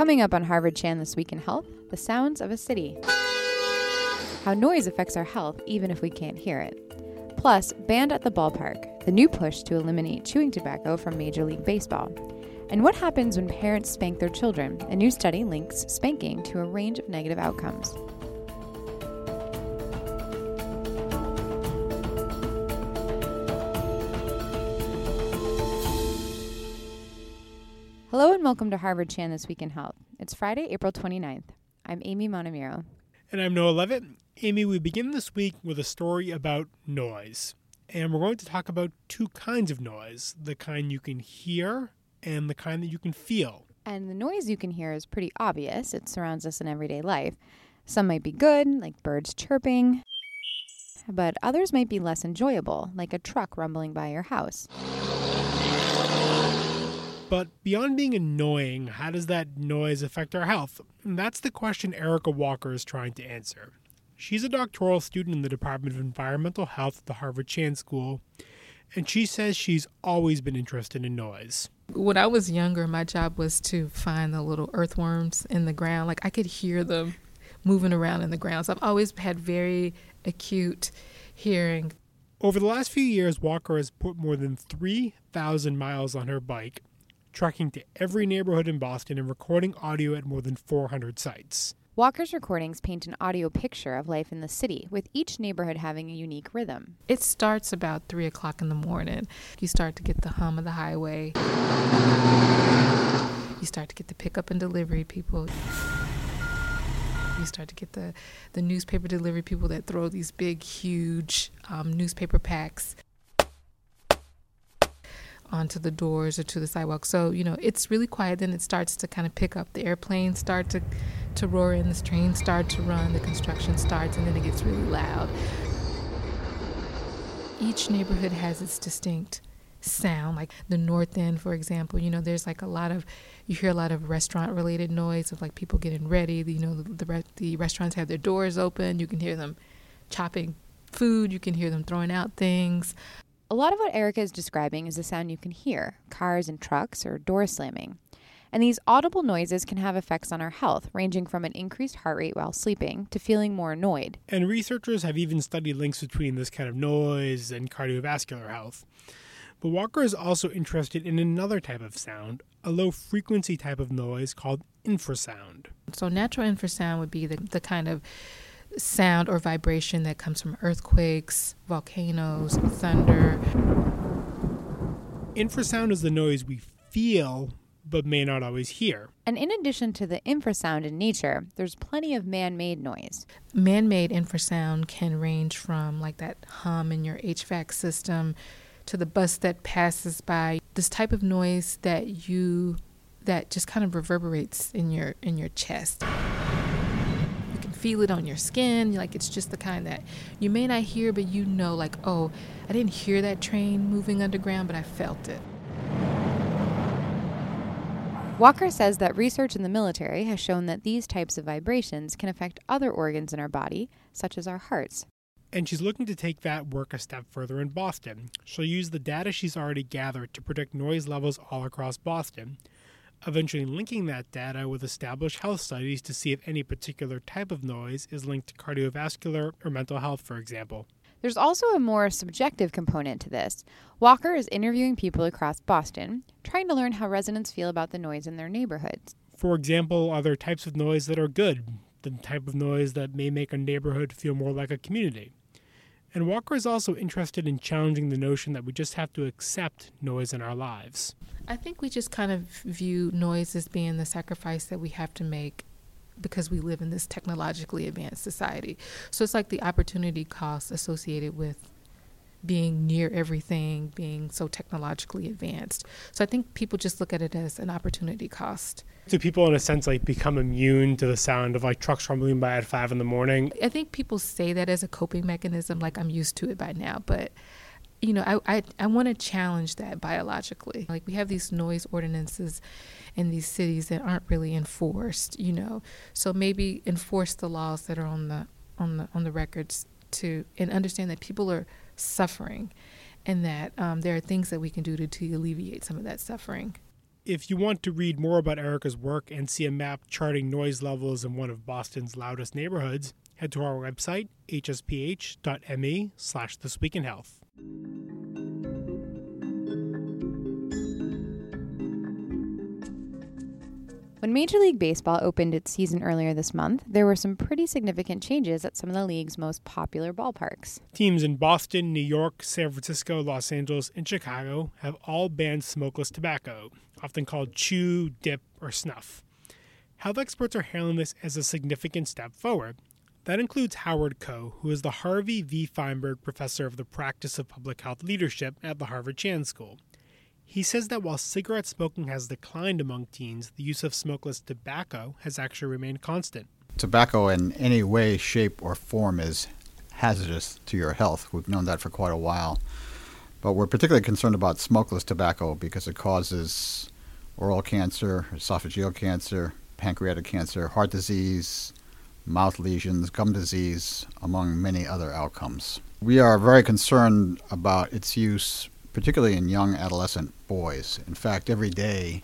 Coming up on Harvard Chan This Week in Health, the sounds of a city. How noise affects our health even if we can't hear it. Plus, Banned at the Ballpark, the new push to eliminate chewing tobacco from Major League Baseball. And what happens when parents spank their children? A new study links spanking to a range of negative outcomes. Hello and welcome to Harvard Chan This Week in Health. It's Friday, April 29th. I'm Amy Montemiro. And I'm Noah Leavitt. Amy, we begin this week with a story about noise. And we're going to talk about two kinds of noise the kind you can hear and the kind that you can feel. And the noise you can hear is pretty obvious, it surrounds us in everyday life. Some might be good, like birds chirping, but others might be less enjoyable, like a truck rumbling by your house. But beyond being annoying, how does that noise affect our health? And that's the question Erica Walker is trying to answer. She's a doctoral student in the Department of Environmental Health at the Harvard Chan School, and she says she's always been interested in noise. When I was younger, my job was to find the little earthworms in the ground. Like I could hear them moving around in the ground. So I've always had very acute hearing. Over the last few years, Walker has put more than 3,000 miles on her bike tracking to every neighborhood in Boston and recording audio at more than 400 sites. Walker's recordings paint an audio picture of life in the city, with each neighborhood having a unique rhythm. It starts about 3 o'clock in the morning. You start to get the hum of the highway. You start to get the pickup and delivery people. You start to get the, the newspaper delivery people that throw these big, huge um, newspaper packs onto the doors or to the sidewalk. So, you know, it's really quiet. Then it starts to kind of pick up. The airplanes start to, to roar in, the trains start to run, the construction starts, and then it gets really loud. Each neighborhood has its distinct sound. Like the North End, for example, you know, there's like a lot of, you hear a lot of restaurant related noise of like people getting ready. You know, the, the, the restaurants have their doors open. You can hear them chopping food, you can hear them throwing out things. A lot of what Erica is describing is the sound you can hear cars and trucks or door slamming. And these audible noises can have effects on our health, ranging from an increased heart rate while sleeping to feeling more annoyed. And researchers have even studied links between this kind of noise and cardiovascular health. But Walker is also interested in another type of sound, a low frequency type of noise called infrasound. So, natural infrasound would be the, the kind of sound or vibration that comes from earthquakes, volcanoes, thunder. Infrasound is the noise we feel but may not always hear. And in addition to the infrasound in nature, there's plenty of man made noise. Man made infrasound can range from like that hum in your HVAC system to the bus that passes by. This type of noise that you that just kind of reverberates in your in your chest feel it on your skin. Like it's just the kind that you may not hear, but you know, like, oh, I didn't hear that train moving underground, but I felt it. Walker says that research in the military has shown that these types of vibrations can affect other organs in our body, such as our hearts. And she's looking to take that work a step further in Boston. She'll use the data she's already gathered to predict noise levels all across Boston, eventually linking that data with established health studies to see if any particular type of noise is linked to cardiovascular or mental health, for example. There's also a more subjective component to this. Walker is interviewing people across Boston, trying to learn how residents feel about the noise in their neighborhoods. For example, are there types of noise that are good? The type of noise that may make a neighborhood feel more like a community? And Walker is also interested in challenging the notion that we just have to accept noise in our lives. I think we just kind of view noise as being the sacrifice that we have to make because we live in this technologically advanced society. So it's like the opportunity cost associated with being near everything, being so technologically advanced. So I think people just look at it as an opportunity cost. Do people, in a sense, like become immune to the sound of like trucks rumbling by at five in the morning? I think people say that as a coping mechanism, like I'm used to it by now, but you know, I I, I want to challenge that biologically. Like we have these noise ordinances in these cities that aren't really enforced, you know. So maybe enforce the laws that are on the on the on the records to and understand that people are suffering and that um, there are things that we can do to, to alleviate some of that suffering. If you want to read more about Erica's work and see a map charting noise levels in one of Boston's loudest neighborhoods, head to our website, hsph.me slash This Week in Health. When Major League Baseball opened its season earlier this month, there were some pretty significant changes at some of the league's most popular ballparks. Teams in Boston, New York, San Francisco, Los Angeles, and Chicago have all banned smokeless tobacco, often called chew, dip, or snuff. Health experts are hailing this as a significant step forward. That includes Howard Koh, who is the Harvey V. Fineberg Professor of the Practice of Public Health Leadership at the Harvard Chan School. He says that while cigarette smoking has declined among teens, the use of smokeless tobacco has actually remained constant. Tobacco in any way, shape, or form is hazardous to your health. We've known that for quite a while. But we're particularly concerned about smokeless tobacco because it causes oral cancer, esophageal cancer, pancreatic cancer, heart disease, mouth lesions, gum disease, among many other outcomes. We are very concerned about its use particularly in young adolescent boys. In fact, every day,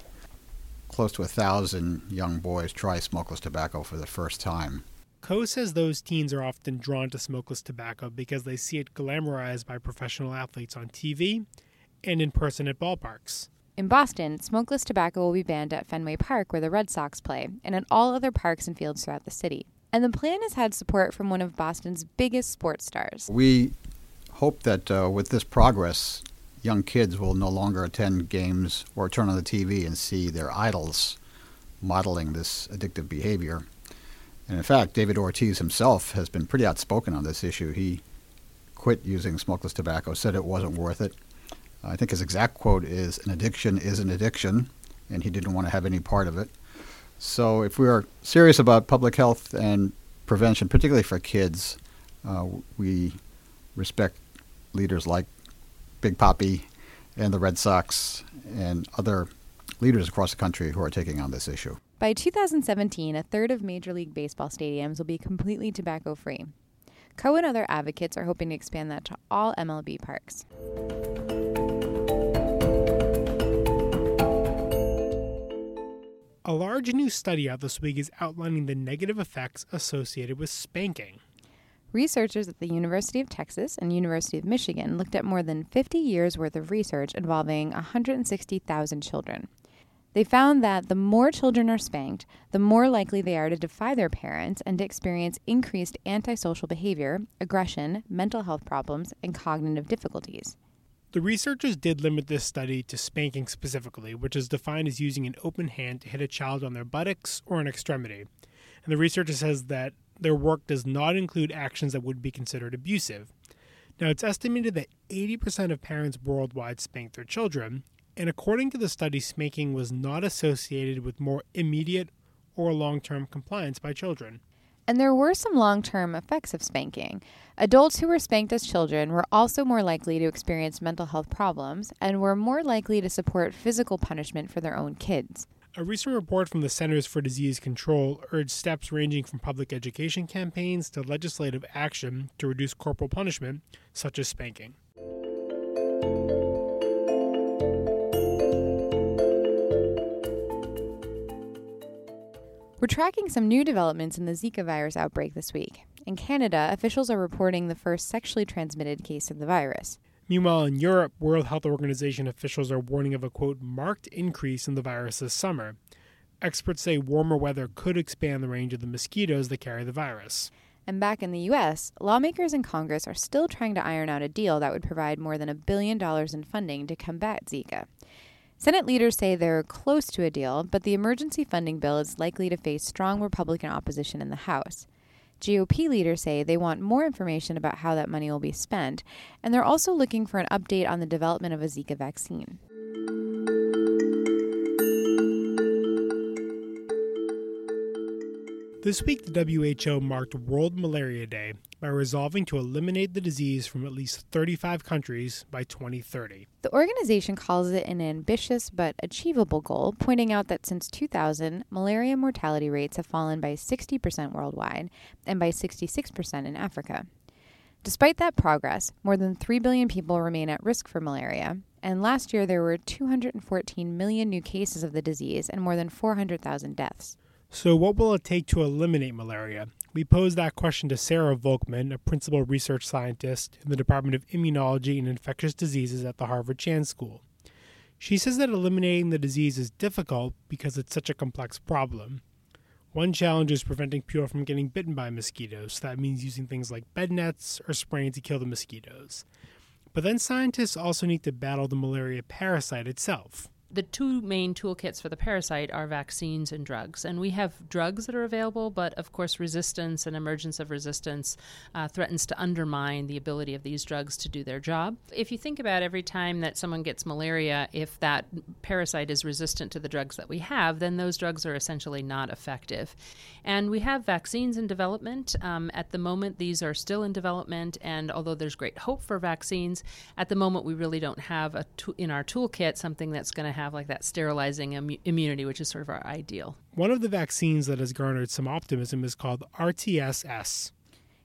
close to a thousand young boys try smokeless tobacco for the first time. Koh says those teens are often drawn to smokeless tobacco because they see it glamorized by professional athletes on TV and in person at ballparks. In Boston, smokeless tobacco will be banned at Fenway Park, where the Red Sox play, and at all other parks and fields throughout the city. And the plan has had support from one of Boston's biggest sports stars. We hope that uh, with this progress, young kids will no longer attend games or turn on the TV and see their idols modeling this addictive behavior. And in fact, David Ortiz himself has been pretty outspoken on this issue. He quit using smokeless tobacco, said it wasn't worth it. I think his exact quote is An addiction is an addiction, and he didn't want to have any part of it. So, if we are serious about public health and prevention, particularly for kids, uh, we respect leaders like Big Papi and the Red Sox and other leaders across the country who are taking on this issue. By 2017, a third of Major League Baseball stadiums will be completely tobacco free. Koh and other advocates are hoping to expand that to all MLB parks. A large new study out this week is outlining the negative effects associated with spanking. Researchers at the University of Texas and University of Michigan looked at more than 50 years worth of research involving 160,000 children. They found that the more children are spanked, the more likely they are to defy their parents and to experience increased antisocial behavior, aggression, mental health problems, and cognitive difficulties. The researchers did limit this study to spanking specifically, which is defined as using an open hand to hit a child on their buttocks or an extremity. And the researcher says that their work does not include actions that would be considered abusive. Now, it's estimated that 80% of parents worldwide spank their children, and according to the study, spanking was not associated with more immediate or long term compliance by children. And there were some long term effects of spanking. Adults who were spanked as children were also more likely to experience mental health problems and were more likely to support physical punishment for their own kids. A recent report from the Centers for Disease Control urged steps ranging from public education campaigns to legislative action to reduce corporal punishment, such as spanking. We're tracking some new developments in the Zika virus outbreak this week. In Canada, officials are reporting the first sexually transmitted case of the virus. Meanwhile, in Europe, World Health Organization officials are warning of a quote marked increase in the virus this summer. Experts say warmer weather could expand the range of the mosquitoes that carry the virus. And back in the U.S., lawmakers in Congress are still trying to iron out a deal that would provide more than a billion dollars in funding to combat Zika. Senate leaders say they're close to a deal, but the emergency funding bill is likely to face strong Republican opposition in the House. GOP leaders say they want more information about how that money will be spent, and they're also looking for an update on the development of a Zika vaccine. This week, the WHO marked World Malaria Day by resolving to eliminate the disease from at least 35 countries by 2030. The organization calls it an ambitious but achievable goal, pointing out that since 2000, malaria mortality rates have fallen by 60% worldwide and by 66% in Africa. Despite that progress, more than 3 billion people remain at risk for malaria, and last year there were 214 million new cases of the disease and more than 400,000 deaths. So, what will it take to eliminate malaria? We posed that question to Sarah Volkman, a principal research scientist in the Department of Immunology and Infectious Diseases at the Harvard Chan School. She says that eliminating the disease is difficult because it's such a complex problem. One challenge is preventing people from getting bitten by mosquitoes. That means using things like bed nets or spraying to kill the mosquitoes. But then scientists also need to battle the malaria parasite itself the two main toolkits for the parasite are vaccines and drugs. And we have drugs that are available, but of course, resistance and emergence of resistance uh, threatens to undermine the ability of these drugs to do their job. If you think about every time that someone gets malaria, if that parasite is resistant to the drugs that we have, then those drugs are essentially not effective. And we have vaccines in development. Um, at the moment, these are still in development, and although there's great hope for vaccines, at the moment we really don't have a to- in our toolkit something that's going to have like that sterilizing Im- immunity, which is sort of our ideal. One of the vaccines that has garnered some optimism is called RTSS.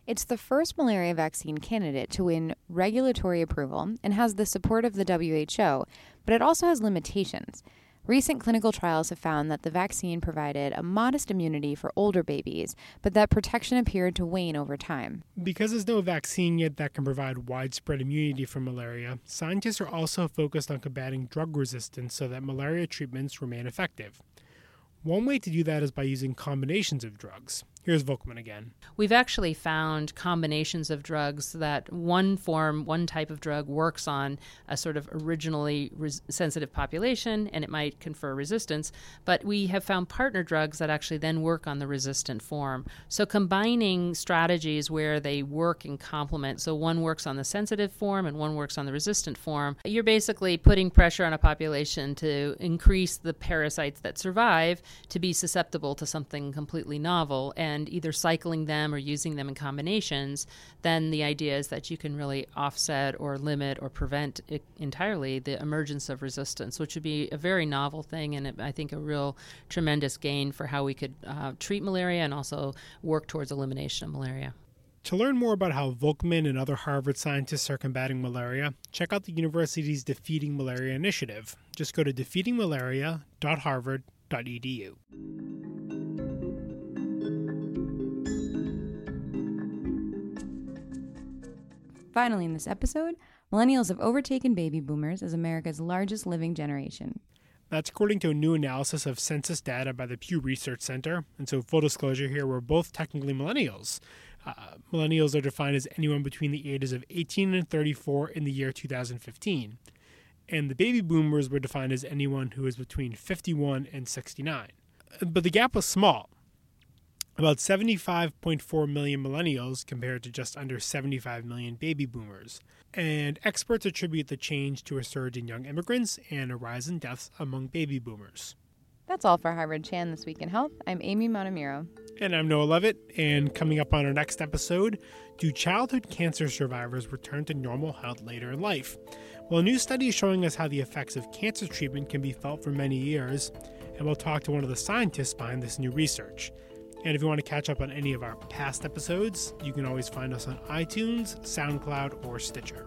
It's the first malaria vaccine candidate to win regulatory approval and has the support of the WHO, but it also has limitations. Recent clinical trials have found that the vaccine provided a modest immunity for older babies, but that protection appeared to wane over time. Because there's no vaccine yet that can provide widespread immunity from malaria, scientists are also focused on combating drug resistance so that malaria treatments remain effective. One way to do that is by using combinations of drugs. Here's Volkman again. We've actually found combinations of drugs that one form, one type of drug works on a sort of originally res- sensitive population and it might confer resistance, but we have found partner drugs that actually then work on the resistant form. So combining strategies where they work in complement, so one works on the sensitive form and one works on the resistant form, you're basically putting pressure on a population to increase the parasites that survive to be susceptible to something completely novel. And and either cycling them or using them in combinations, then the idea is that you can really offset or limit or prevent entirely the emergence of resistance, which would be a very novel thing and I think a real tremendous gain for how we could uh, treat malaria and also work towards elimination of malaria. To learn more about how Volkman and other Harvard scientists are combating malaria, check out the university's Defeating Malaria initiative. Just go to defeatingmalaria.harvard.edu. Finally, in this episode, millennials have overtaken baby boomers as America's largest living generation. That's according to a new analysis of census data by the Pew Research Center. And so, full disclosure here, we're both technically millennials. Uh, millennials are defined as anyone between the ages of 18 and 34 in the year 2015. And the baby boomers were defined as anyone who is between 51 and 69. But the gap was small about 75.4 million millennials compared to just under 75 million baby boomers. And experts attribute the change to a surge in young immigrants and a rise in deaths among baby boomers. That's all for Harvard Chan This Week in Health. I'm Amy Montemiro. And I'm Noah Leavitt. And coming up on our next episode, do childhood cancer survivors return to normal health later in life? Well, a new study is showing us how the effects of cancer treatment can be felt for many years, and we'll talk to one of the scientists behind this new research. And if you want to catch up on any of our past episodes, you can always find us on iTunes, SoundCloud, or Stitcher.